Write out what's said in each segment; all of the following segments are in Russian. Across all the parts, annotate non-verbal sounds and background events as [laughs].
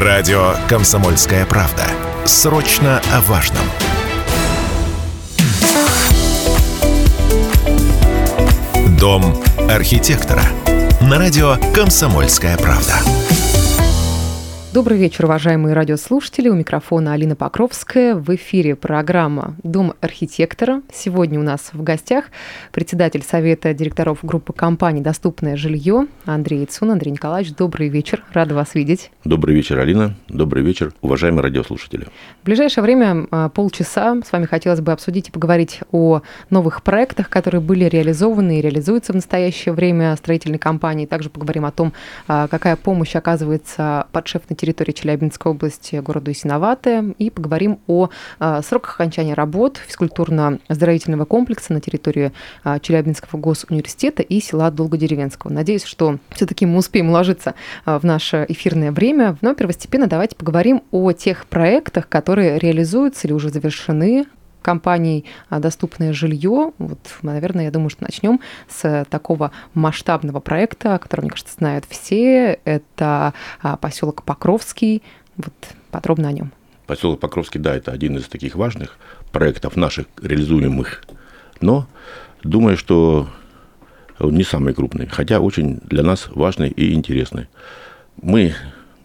Радио «Комсомольская правда». Срочно о важном. Дом архитектора. На радио «Комсомольская правда». Добрый вечер, уважаемые радиослушатели. У микрофона Алина Покровская. В эфире программа «Дом архитектора». Сегодня у нас в гостях председатель Совета директоров группы компаний «Доступное жилье» Андрей Ицун. Андрей Николаевич, добрый вечер. Рада вас видеть. Добрый вечер, Алина. Добрый вечер, уважаемые радиослушатели. В ближайшее время, а, полчаса, с вами хотелось бы обсудить и поговорить о новых проектах, которые были реализованы и реализуются в настоящее время строительной компании. Также поговорим о том, а, какая помощь оказывается подшефной территории Челябинской области городу Исиноватое и поговорим о а, сроках окончания работ физкультурно-оздоровительного комплекса на территории а, Челябинского госуниверситета и села Долгодеревенского. Надеюсь, что все-таки мы успеем уложиться а, в наше эфирное время. Но первостепенно давайте поговорим о тех проектах, которые реализуются или уже завершены компаний «Доступное жилье». Вот, наверное, я думаю, что начнем с такого масштабного проекта, который, мне кажется, знают все. Это поселок Покровский. Вот подробно о нем. Поселок Покровский, да, это один из таких важных проектов наших реализуемых. Но думаю, что он не самый крупный, хотя очень для нас важный и интересный. Мы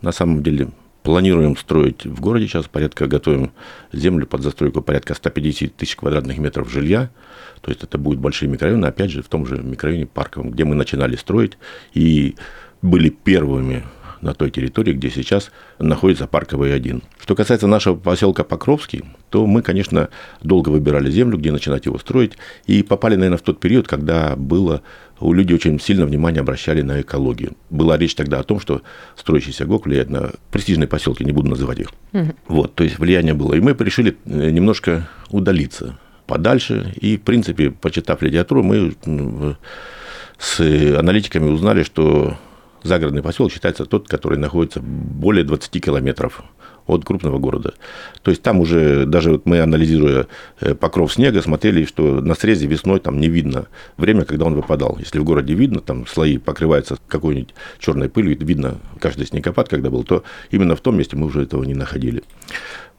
на самом деле Планируем строить в городе сейчас порядка, готовим землю под застройку порядка 150 тысяч квадратных метров жилья. То есть это будет большие микрорайоны, опять же, в том же микрорайоне Парковом, где мы начинали строить и были первыми на той территории, где сейчас находится Парковый 1. Что касается нашего поселка Покровский, то мы, конечно, долго выбирали землю, где начинать его строить, и попали, наверное, в тот период, когда было у людей очень сильно внимание обращали на экологию. Была речь тогда о том, что строящийся ГОК влияет на престижные поселки, не буду называть их. Угу. Вот, то есть влияние было. И мы решили э, немножко удалиться подальше. И, в принципе, почитав литературу, мы с аналитиками узнали, что загородный поселок считается тот, который находится более 20 километров от крупного города. То есть там уже, даже вот мы анализируя э, покров снега, смотрели, что на срезе весной там не видно время, когда он выпадал. Если в городе видно, там слои покрываются какой-нибудь черной пылью, видно каждый снегопад, когда был, то именно в том месте мы уже этого не находили.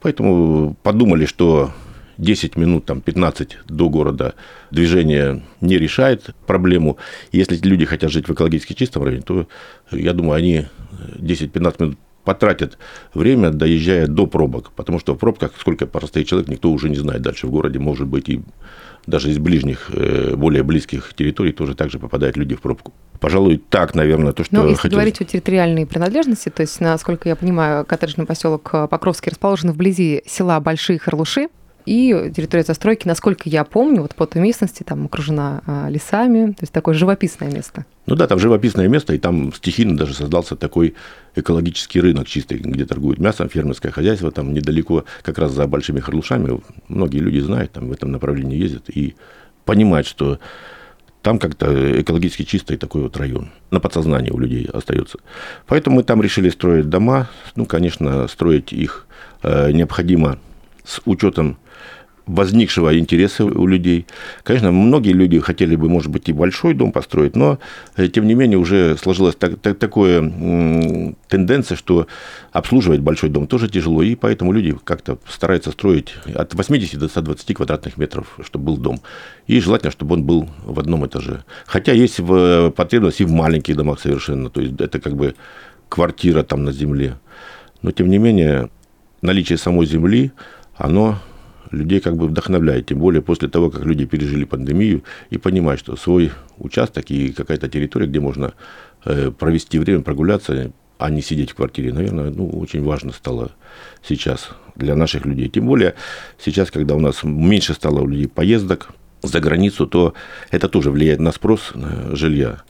Поэтому подумали, что 10 минут, там, 15 до города движение не решает проблему. Если люди хотят жить в экологически чистом районе, то, я думаю, они 10-15 минут потратят время, доезжая до пробок. Потому что в пробках, сколько простоит человек, никто уже не знает. Дальше в городе может быть и даже из ближних, э, более близких территорий тоже также попадают люди в пробку. Пожалуй, так, наверное, то, что Но если хотелось... говорить о территориальной принадлежности, то есть, насколько я понимаю, коттеджный поселок Покровский расположен вблизи села Большие Харлуши, и территория застройки, насколько я помню, вот по той местности там окружена а, лесами, то есть такое живописное место. Ну да, там живописное место, и там стихийно даже создался такой экологический рынок чистый, где торгуют мясом, фермерское хозяйство, там недалеко, как раз за большими харлушами, многие люди знают, там в этом направлении ездят и понимают, что там как-то экологически чистый такой вот район. На подсознании у людей остается. Поэтому мы там решили строить дома. Ну, конечно, строить их э, необходимо с учетом возникшего интереса у людей. Конечно, многие люди хотели бы, может быть, и большой дом построить, но, э, тем не менее, уже сложилась так, так, такая тенденция, что обслуживать большой дом тоже тяжело, и поэтому люди как-то стараются строить от 80 до 120 квадратных метров, чтобы был дом. И желательно, чтобы он был в одном этаже. Хотя есть в, потребность и в маленьких домах совершенно, то есть это как бы квартира там на земле. Но, тем не менее, наличие самой земли, оно людей как бы вдохновляет, тем более после того, как люди пережили пандемию и понимают, что свой участок и какая-то территория, где можно э, провести время, прогуляться, а не сидеть в квартире, наверное, ну, очень важно стало сейчас для наших людей. Тем более сейчас, когда у нас меньше стало у людей поездок за границу, то это тоже влияет на спрос жилья.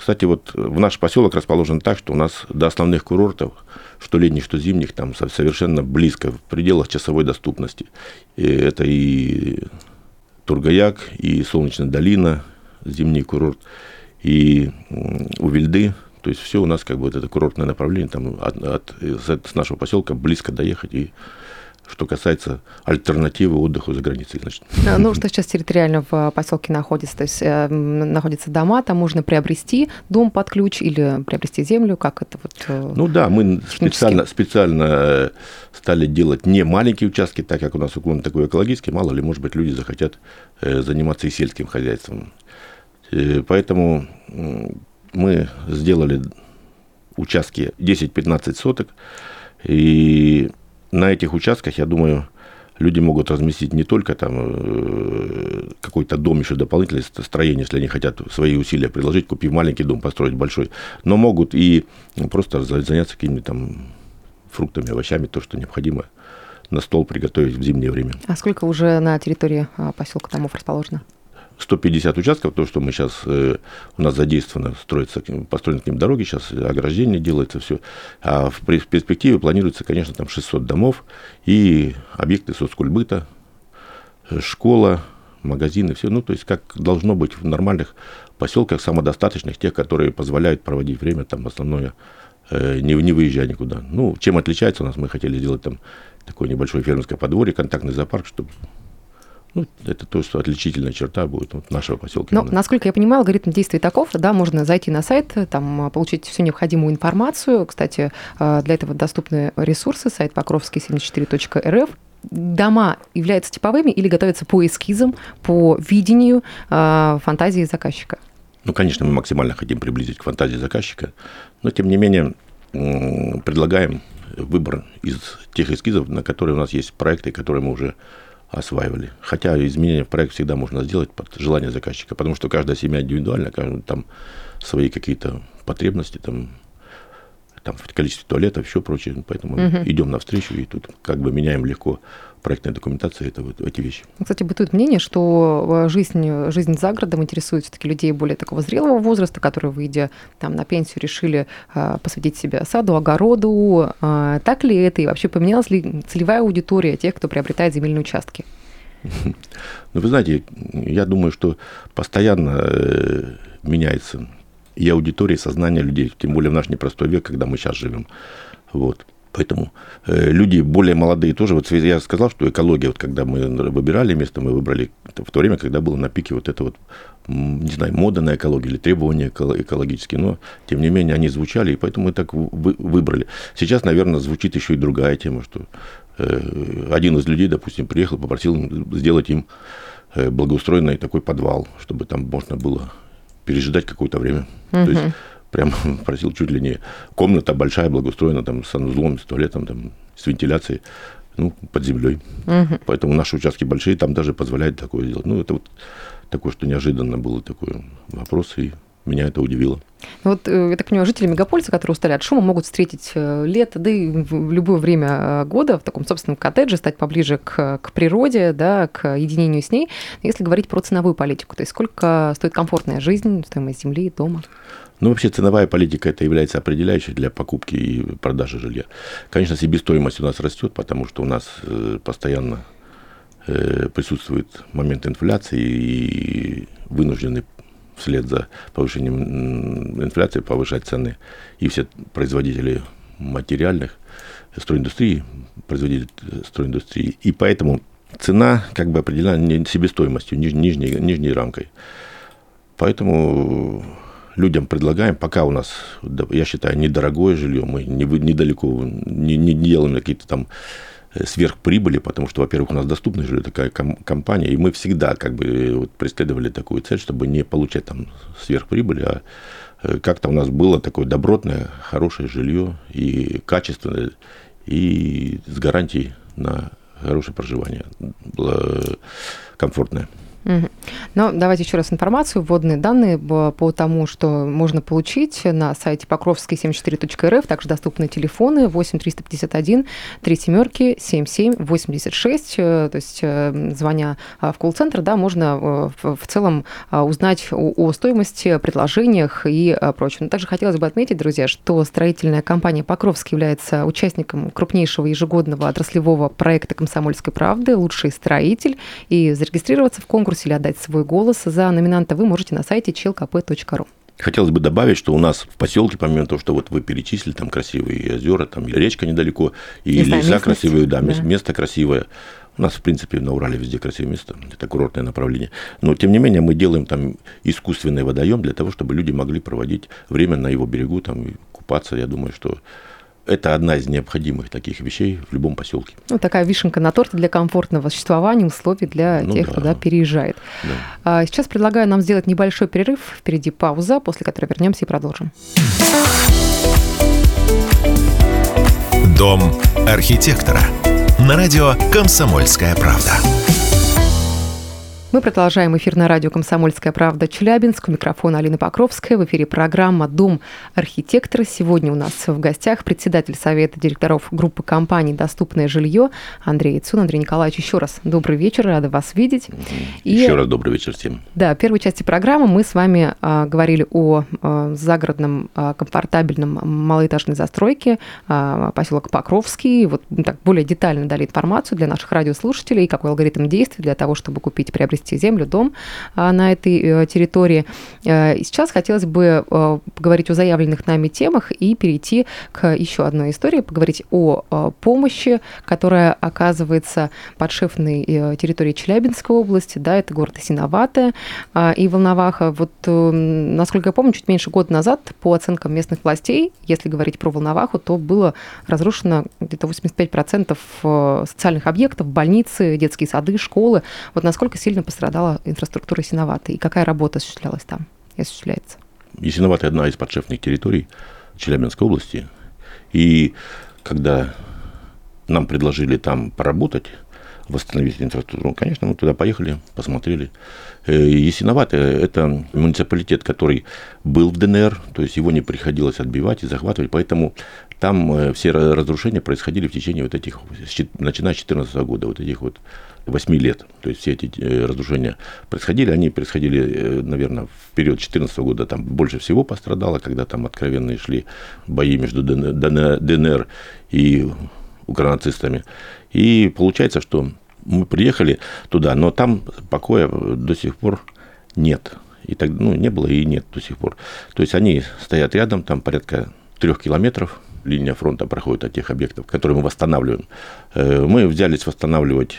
Кстати, вот в наш поселок расположен так, что у нас до основных курортов – что летних, что зимних, там совершенно близко, в пределах часовой доступности. И это и Тургаяк, и Солнечная долина, зимний курорт, и Увильды. То есть все у нас как бы вот это курортное направление, там от, от, с нашего поселка близко доехать и что касается альтернативы отдыху за границей. Значит. [laughs] Ну, что сейчас территориально в поселке находится? То есть э, находятся дома, там можно приобрести дом под ключ или приобрести землю? Как это вот? Э, ну да, мы специально, специально э, стали делать не маленькие участки, так как у нас уклон такой экологический, мало ли, может быть, люди захотят э, заниматься и сельским хозяйством. Э, поэтому мы сделали участки 10-15 соток, и на этих участках, я думаю, люди могут разместить не только там э, какой-то дом еще дополнительное строение, если они хотят свои усилия приложить, купив маленький дом, построить большой, но могут и просто заняться какими-то там фруктами, овощами, то, что необходимо на стол приготовить в зимнее время. А сколько уже на территории а, поселка домов расположено? 150 участков, то, что мы сейчас, э, у нас задействовано, строится, построены к ним дороги, сейчас ограждение делается, все. А в перспективе планируется, конечно, там 600 домов и объекты соцкульбыта, э, школа, магазины, все. Ну, то есть, как должно быть в нормальных поселках, самодостаточных, тех, которые позволяют проводить время, там, основное, э, не, не выезжая никуда. Ну, чем отличается у нас, мы хотели сделать там такое небольшое фермерское подворье, контактный зоопарк, чтобы ну, это то, что отличительная черта будет вот, нашего поселка. Но, насколько я понимаю, алгоритм действий таков, да, можно зайти на сайт, там, получить всю необходимую информацию. Кстати, э, для этого доступны ресурсы, сайт покровский74.рф. Дома являются типовыми или готовятся по эскизам, по видению, э, фантазии заказчика? Ну, конечно, мы максимально хотим приблизить к фантазии заказчика, но, тем не менее, предлагаем выбор из тех эскизов, на которые у нас есть проекты, которые мы уже осваивали. Хотя изменения в проект всегда можно сделать под желание заказчика, потому что каждая семья индивидуальна, там свои какие-то потребности, там, там в количестве туалетов, все прочее. Поэтому угу. идем навстречу и тут как бы меняем легко проектная документация, это вот эти вещи. Кстати, бытует мнение, что э, жизнь, жизнь за городом интересует все-таки людей более такого зрелого возраста, которые, выйдя там на пенсию, решили э, посвятить себя саду, огороду. Э, так ли это? И вообще поменялась ли целевая аудитория тех, кто приобретает земельные участки? [laughs] Ну, вы знаете, я думаю, что постоянно меняется и аудитория, и сознание людей, тем более в наш непростой век, когда мы сейчас живем. Вот. Поэтому э, люди более молодые тоже, вот я сказал, что экология, вот когда мы выбирали место, мы выбрали в то время, когда было на пике вот это вот, не знаю, мода на экологию или требования экологические, но тем не менее они звучали, и поэтому мы так вы, выбрали. Сейчас, наверное, звучит еще и другая тема, что э, один из людей, допустим, приехал, попросил сделать им э, благоустроенный такой подвал, чтобы там можно было пережидать какое-то время. Угу. То есть прям [laughs] просил чуть ли не комната большая, благоустроена, там, с санузлом, с туалетом, там, с вентиляцией, ну, под землей. Угу. Поэтому наши участки большие, там даже позволяют такое сделать. Ну, это вот такое, что неожиданно было такой вопрос, и меня это удивило. Ну вот, э, я так понимаю, жители мегаполиса, которые устали от шума, могут встретить э, лето, да и в любое время э, года в таком собственном коттедже, стать поближе к, к природе, да, к единению с ней. Если говорить про ценовую политику, то есть сколько стоит комфортная жизнь, стоимость земли, дома? Ну, вообще ценовая политика это является определяющей для покупки и продажи жилья. Конечно, себестоимость у нас растет, потому что у нас постоянно присутствует момент инфляции и вынуждены вслед за повышением инфляции повышать цены. И все производители материальных стройиндустрии, производители стройиндустрии. И поэтому цена как бы определена не себестоимостью, ниж, нижней, нижней рамкой. Поэтому людям предлагаем, пока у нас, я считаю, недорогое жилье, мы не, недалеко не, не делаем какие-то там сверхприбыли, потому что, во-первых, у нас доступная жилье такая компания, и мы всегда как бы э, вот преследовали такую цель, чтобы не получать там сверхприбыли, а э, как-то у нас было такое добротное, хорошее жилье и качественное, и с гарантией на хорошее проживание, было комфортное. Угу. Но давайте еще раз информацию, вводные данные по тому, что можно получить на сайте покровский74.рф, также доступны телефоны 8 351 3 семерки 77 86, то есть э, звоня а, в колл-центр, да, можно э, в целом а, узнать о стоимости, предложениях и а, прочем. Также хотелось бы отметить, друзья, что строительная компания Покровский является участником крупнейшего ежегодного отраслевого проекта «Комсомольской правды» «Лучший строитель» и зарегистрироваться в конкурсе конкурсе или отдать свой голос за номинанта вы можете на сайте chlkp.ru. Хотелось бы добавить, что у нас в поселке, помимо того, что вот вы перечислили, там красивые озера, там речка недалеко, и леса местность, красивые, да, да. место красивое. У нас, в принципе, на Урале везде красивое место, это курортное направление. Но, тем не менее, мы делаем там искусственный водоем для того, чтобы люди могли проводить время на его берегу, там, купаться. Я думаю, что это одна из необходимых таких вещей в любом поселке. Ну, такая вишенка на торте для комфортного существования, условий для Ну тех, да. кто да, переезжает. Да. А Сейчас предлагаю нам сделать небольшой перерыв. Впереди пауза, после которой вернемся и продолжим. Дом архитектора. На радио «Комсомольская правда». Мы продолжаем эфир на радио «Комсомольская правда» Челябинск. У микрофона Алина Покровская. В эфире программа «Дом архитектора». Сегодня у нас в гостях председатель Совета директоров группы компаний «Доступное жилье» Андрей Яцун. Андрей Николаевич, еще раз добрый вечер, рада вас видеть. И- Еще раз добрый вечер всем. Да, в первой части программы мы с вами а, говорили о а, загородном а, комфортабельном малоэтажной застройке а, поселок Покровский. Вот так более детально дали информацию для наших радиослушателей, какой алгоритм действий для того, чтобы купить, приобрести землю, дом а, на этой э, территории. Э, сейчас хотелось бы э, поговорить о заявленных нами темах и перейти к еще одной истории, поговорить о помощи, которая оказывается подшефной территории Челябинской области, да, это город Исиноватая а, и Волноваха. Вот, насколько я помню, чуть меньше года назад, по оценкам местных властей, если говорить про Волноваху, то было разрушено где-то 85% э, социальных объектов, больницы, детские сады, школы. Вот насколько сильно пострадала инфраструктура Исиноватой и какая работа осуществлялась там и осуществляется? Ясиноватая одна из подшефных территорий Челябинской области. И когда нам предложили там поработать, восстановить инфраструктуру, ну, конечно, мы туда поехали, посмотрели. Э, Ясиноватая – это муниципалитет, который был в ДНР, то есть его не приходилось отбивать и захватывать, поэтому там э, все ра- разрушения происходили в течение вот этих, начиная с 2014 года, вот этих вот 8 лет. То есть все эти э, разрушения происходили, они происходили, наверное, в период 2014 года там больше всего пострадало, когда там откровенные шли бои между ДНР, и укронацистами. И получается, что мы приехали туда, но там покоя до сих пор нет. И так, ну, не было и нет до сих пор. То есть они стоят рядом, там порядка трех километров, линия фронта проходит от тех объектов, которые мы восстанавливаем. Э, Мы взялись восстанавливать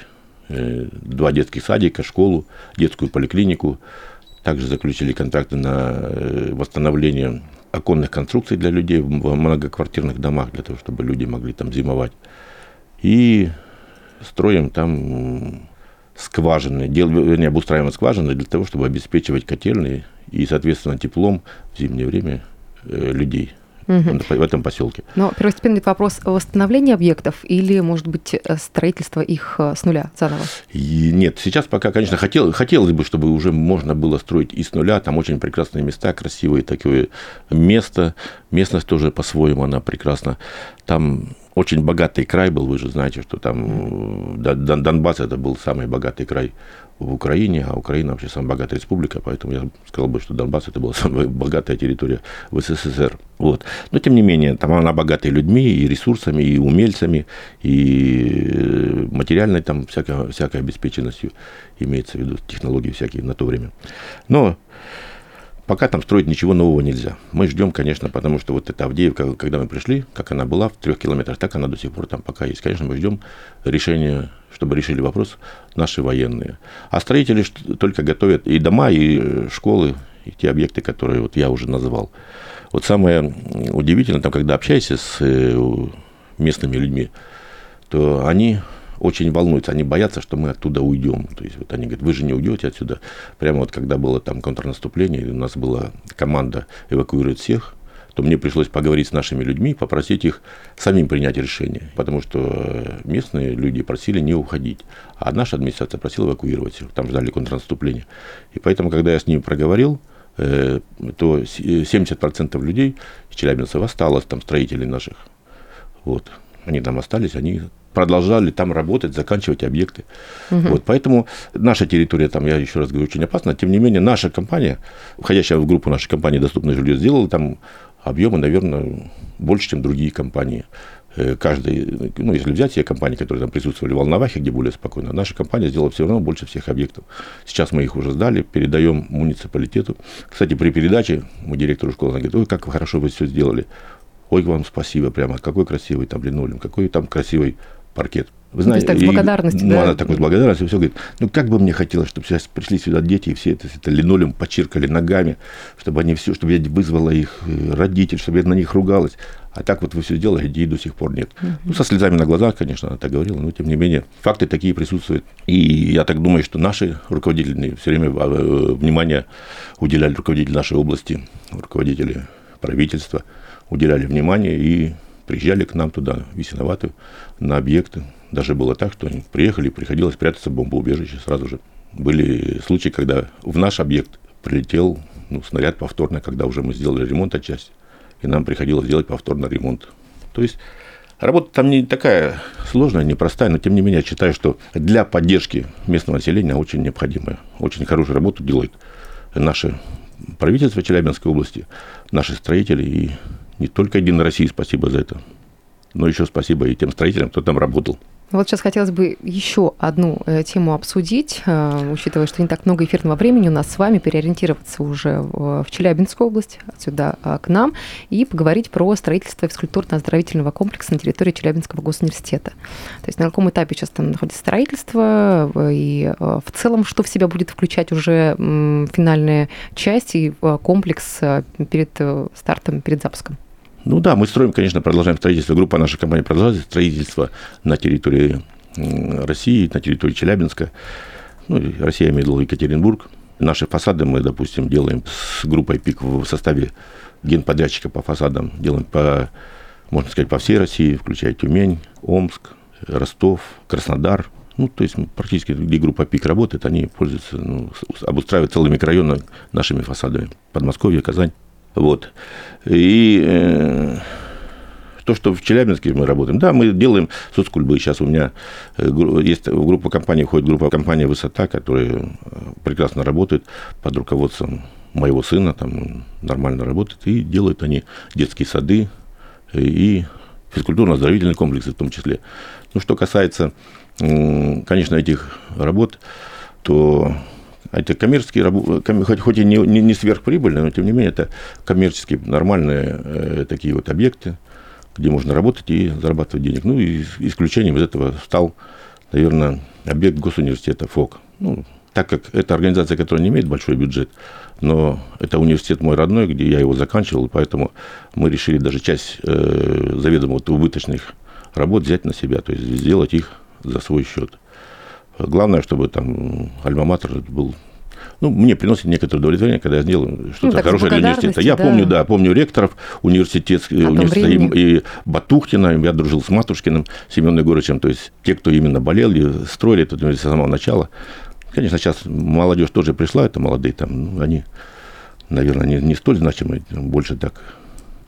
э, два детских садика, школу, детскую поликлинику. Также заключили контракты на э, восстановление оконных конструкций для людей в многоквартирных домах, для того, чтобы люди могли там зимовать. И строим там скважины, дел, вернее, обустраиваем скважины для того, чтобы обеспечивать котельные и, соответственно, теплом в зимнее время э, людей Мгм. в этом поселке. Но первостепенный вопрос о восстановлении объектов или, может быть, э, строительство их э, с нуля заново? И нет, сейчас пока, конечно, хотел, хотелось бы, чтобы уже можно было строить и с нуля. Там очень прекрасные места, красивые такое место. Местность тоже по-своему, она прекрасна. Там очень богатый край был, вы же знаете, что там э, Дон- Дон- Донбасс это был самый богатый край в Украине, а Украина вообще самая богатая республика, поэтому я сказал бы, что Донбасс это была [laughs] самая богатая территория в СССР. Вот. Но тем не менее, там она богатая людьми и ресурсами, и умельцами, и э, материальной там всякой, всякой обеспеченностью, имеется в виду технологии всякие на то время. Но пока там строить ничего нового нельзя. Мы ждем, конечно, потому что вот эта Авдеевка, когда мы пришли, как она была в трех километрах, так она до сих пор там пока есть. Конечно, мы ждем решения, чтобы решили вопрос наши военные. А строители только готовят и дома, и э, школы, и те объекты, которые вот я уже назвал. Вот самое удивительное, там, когда общаешься с э, местными людьми, то они очень волнуются, они боятся, что мы оттуда уйдем. То есть вот они говорят, вы же не уйдете отсюда. Прямо вот когда было там контрнаступление, у нас была команда эвакуировать всех, то мне пришлось поговорить с нашими людьми, попросить их самим принять решение. Потому что э, местные люди просили не уходить, а наша администрация просила эвакуировать всех. Там ждали контрнаступления. И поэтому, когда я с ними проговорил, э, то с- э, 70% людей, челябинцев, осталось там строителей наших. Вот. Они там остались, они продолжали там работать, заканчивать объекты. Вот, поэтому наша территория, там, я еще раз говорю, очень опасна. Тем не менее, наша компания, входящая в группу нашей компании «Доступное жилье», сделала там объемы, наверное, больше, чем другие компании. э, каждый, ну, если взять все компании, которые там присутствовали в Волновахе, где более спокойно, наша компания сделала все равно больше всех объектов. Сейчас мы их уже сдали, передаем муниципалитету. Кстати, при передаче мы директору школы говорит, ой, как хорошо вы все сделали. Ой, вам спасибо прямо, какой красивый там линолеум, какой там красивый паркет. Вы знаете, ну, так, с благодарностью, и, да? Ну, она такой с благодарностью все говорит, ну, как бы мне хотелось, чтобы сейчас пришли сюда дети, и все это, это линолеум почиркали ногами, чтобы они все, чтобы я вызвала их э, родитель, чтобы я на них ругалась. А так вот вы все сделали, детей до сих пор нет. Uh-huh. Ну, со слезами на глазах, конечно, она так говорила, но тем не менее, факты такие присутствуют. И я так думаю, что наши руководители все время э, внимание уделяли руководители нашей области, руководители правительства, уделяли внимание и приезжали к нам туда, в Весиноватую, на объекты. Даже было так, что они приехали, приходилось прятаться в бомбоубежище сразу же. Были случаи, когда в наш объект прилетел ну, снаряд повторно, когда уже мы сделали ремонт отчасти, и нам приходилось делать повторно ремонт. То есть работа там не такая сложная, непростая, но тем не менее я считаю, что для поддержки местного населения очень необходимая. Очень хорошую работу делает наше правительство Челябинской области, наши строители и не только Единой России спасибо за это, но еще спасибо и тем строителям, кто там работал. Вот сейчас хотелось бы еще одну э, тему обсудить, э, учитывая, что не так много эфирного времени у нас с вами, переориентироваться уже в Челябинскую область, отсюда э, к нам, и поговорить про строительство физкультурно-оздоровительного комплекса на территории Челябинского госуниверситета. То есть на каком этапе сейчас там находится строительство, и в целом, что в себя будет включать уже финальная часть и комплекс перед стартом, перед запуском? Ну да, мы строим, конечно, продолжаем строительство. Группа нашей компании продолжает строительство на территории России, на территории Челябинска. Ну, Россия имеет Екатеринбург. Наши фасады мы, допустим, делаем с группой ПИК в составе генподрядчика по фасадам. Делаем по, можно сказать, по всей России, включая Тюмень, Омск, Ростов, Краснодар. Ну, то есть практически где группа ПИК работает, они пользуются, ну, обустраивают целый микрорайон нашими фасадами. Подмосковье, Казань. Вот. И э, то, что в Челябинске мы работаем, да, мы делаем соцкульбы. Сейчас у меня э, есть группа компаний, входит группа компании «Высота», которая э, прекрасно работает под руководством моего сына, там нормально работает, и делают они детские сады и физкультурно-оздоровительные комплексы в том числе. Ну, что касается, конечно, этих работ, то это коммерческие работы, хоть, и не, не, не сверхприбыльные, но тем не менее это коммерческие нормальные э, такие вот объекты, где можно работать и зарабатывать денег. Ну и исключением из этого стал, наверное, объект госуниверситета ФОК. Ну, так как это организация, которая не имеет большой бюджет, но это университет мой родной, где я его заканчивал, поэтому мы решили даже часть э, заведомо убыточных работ взять на себя, то есть сделать их за свой счет. Главное, чтобы там альма-матер был ну, мне приносит некоторое удовлетворение, когда я сделаю что-то ну, хорошее для университета. Я да. помню, да, помню ректоров университет, университета и, и Батухтина, я дружил с Матушкиным, Семеном Егоровичем, то есть те, кто именно болел и строили университет с самого начала. Конечно, сейчас молодежь тоже пришла, это молодые там, ну, они, наверное, не, не столь значимые, больше так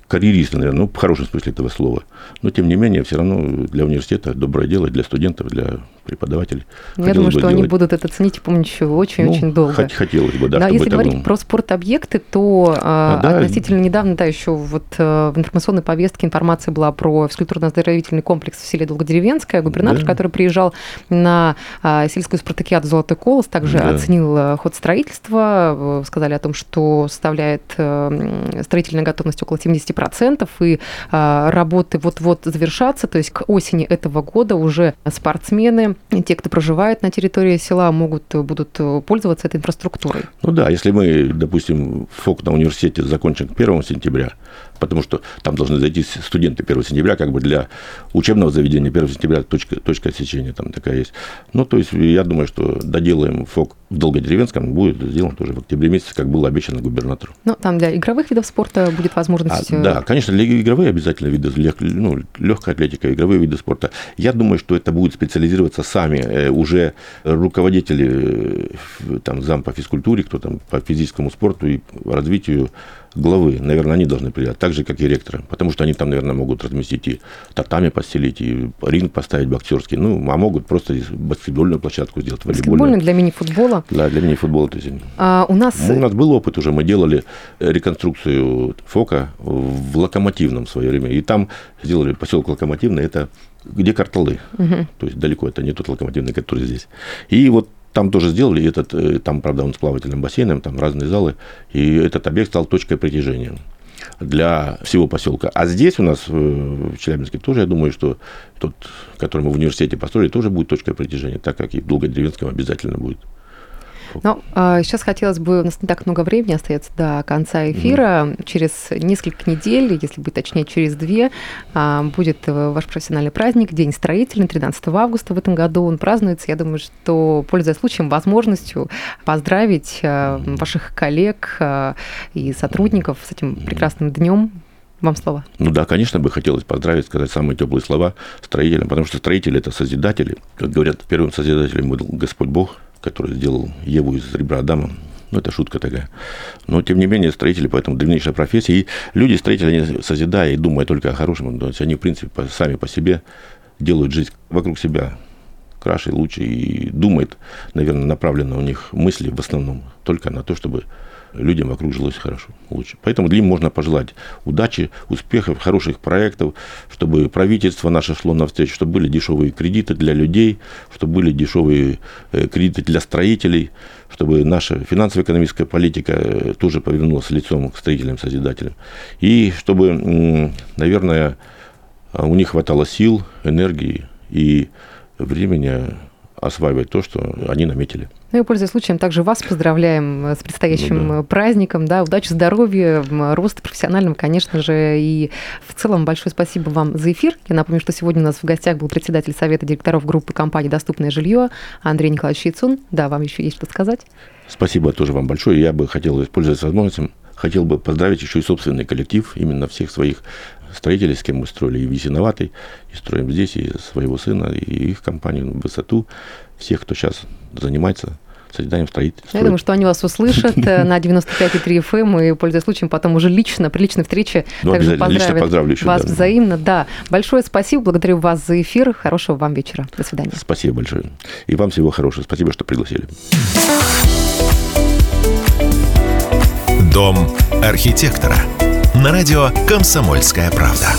карьеристы, наверное, ну, в хорошем смысле этого слова. Но, тем не менее, все равно для университета доброе дело, для студентов, для преподавателей. Я думаю, что делать. они будут это ценить и помнить еще очень-очень ну, долго. Хотелось бы, да. да если говорить было. про спортобъекты, то а, да, относительно недавно, да, еще вот э, в информационной повестке информация была про физкультурно-оздоровительный комплекс в селе Долгодеревенское. Губернатор, да. который приезжал на а, сельскую спартакиаду «Золотой колос», также да. оценил э, ход строительства, сказали о том, что составляет э, строительная готовность около 70%, и а, работы вот-вот завершатся, то есть к осени этого года уже спортсмены те, кто проживает на территории села, могут, будут пользоваться этой инфраструктурой. Ну да, если мы, допустим, ФОК на университете закончим к 1 сентября, потому что там должны зайти студенты 1 сентября, как бы для учебного заведения 1 сентября точка, точка отсечения там такая есть. Ну, то есть я думаю, что доделаем ФОК в Долгодеревенском, будет сделан тоже в октябре месяце, как было обещано губернатору. Ну, там для игровых видов спорта будет возможность... А, да, конечно, для игровые обязательно виды, ну, легкая атлетика, игровые виды спорта. Я думаю, что это будет специализироваться сами э, уже руководители, э, там, зам по физкультуре, кто там по физическому спорту и развитию главы, наверное, они должны приезжать, так же, как и ректора, потому что они там, наверное, могут разместить и татами постелить, и ринг поставить боксерский, ну, а могут просто баскетбольную площадку сделать, волейбольную. для мини-футбола? Да, для мини-футбола. А, у нас... У нас был опыт уже, мы делали реконструкцию ФОКа в Локомотивном в свое время, и там сделали поселок Локомотивный, это где Карталы, угу. то есть далеко, это не тот Локомотивный, который здесь. И вот там тоже сделали этот, э, там, правда, он с плавательным бассейном, там разные залы, и этот объект стал точкой притяжения для всего поселка. А здесь у нас, э, в Челябинске, тоже, я думаю, что тот, который мы в университете построили, тоже будет точкой притяжения, так как и в Долгодеревенском обязательно будет. Ну, а, сейчас хотелось бы, у нас не так много времени остается до конца эфира. Mm-hmm. Через несколько недель, если быть точнее, через две, а, будет э, ваш профессиональный праздник, День строителей, 13 августа в этом году. Он празднуется, я думаю, что, пользуясь случаем, возможностью поздравить mm-hmm. ваших коллег и сотрудников с этим прекрасным днем. Вам слово. Ну да, конечно, бы хотелось поздравить, сказать самые теплые слова строителям, потому что строители – это созидатели. Как говорят, первым созидателем был Господь Бог – который сделал Еву из ребра Адама. Ну, это шутка такая. Но, тем не менее, строители, поэтому древнейшая профессия. И люди, строители, они созидая и думая только о хорошем, то есть они, в принципе, сами по себе делают жизнь вокруг себя краше, лучше. И думает, наверное, направлено у них мысли в основном только на то, чтобы людям вокруг жилось хорошо, лучше. Поэтому им можно пожелать удачи, успехов, хороших проектов, чтобы правительство наше шло навстречу, чтобы были дешевые кредиты для людей, чтобы были дешевые э, кредиты для строителей, чтобы наша финансово-экономическая политика э, тоже повернулась лицом к строителям-созидателям. И чтобы, наверное, у них хватало сил, энергии и времени осваивать то, что они наметили. Ну и, пользуясь случаем, также вас поздравляем э, с предстоящим ну, да. праздником. Да, удачи, здоровья, роста профессиональным, конечно же. И в целом большое спасибо вам за эфир. Я напомню, что сегодня у нас в гостях был председатель Совета директоров группы компании «Доступное жилье» Андрей Николаевич Яйцун. Да, вам еще есть что сказать? Спасибо тоже вам большое. Я бы хотел, использовать возможностью, хотел бы поздравить еще и собственный коллектив, именно всех своих строителей, с кем мы строили и в Ясиноватой, и строим здесь, и своего сына, и их компанию высоту, всех, кто сейчас занимается созиданием строительства. Я думаю, что они вас услышат э, на 95,3 FM эм и, пользуясь случаем, потом уже лично, при личной встрече ну, также поздравят поздравлю еще, вас да. взаимно. Да, большое спасибо, благодарю вас за эфир, хорошего вам вечера. До свидания. Спасибо большое. И вам всего хорошего. Спасибо, что пригласили. Дом архитектора. На радио «Комсомольская правда».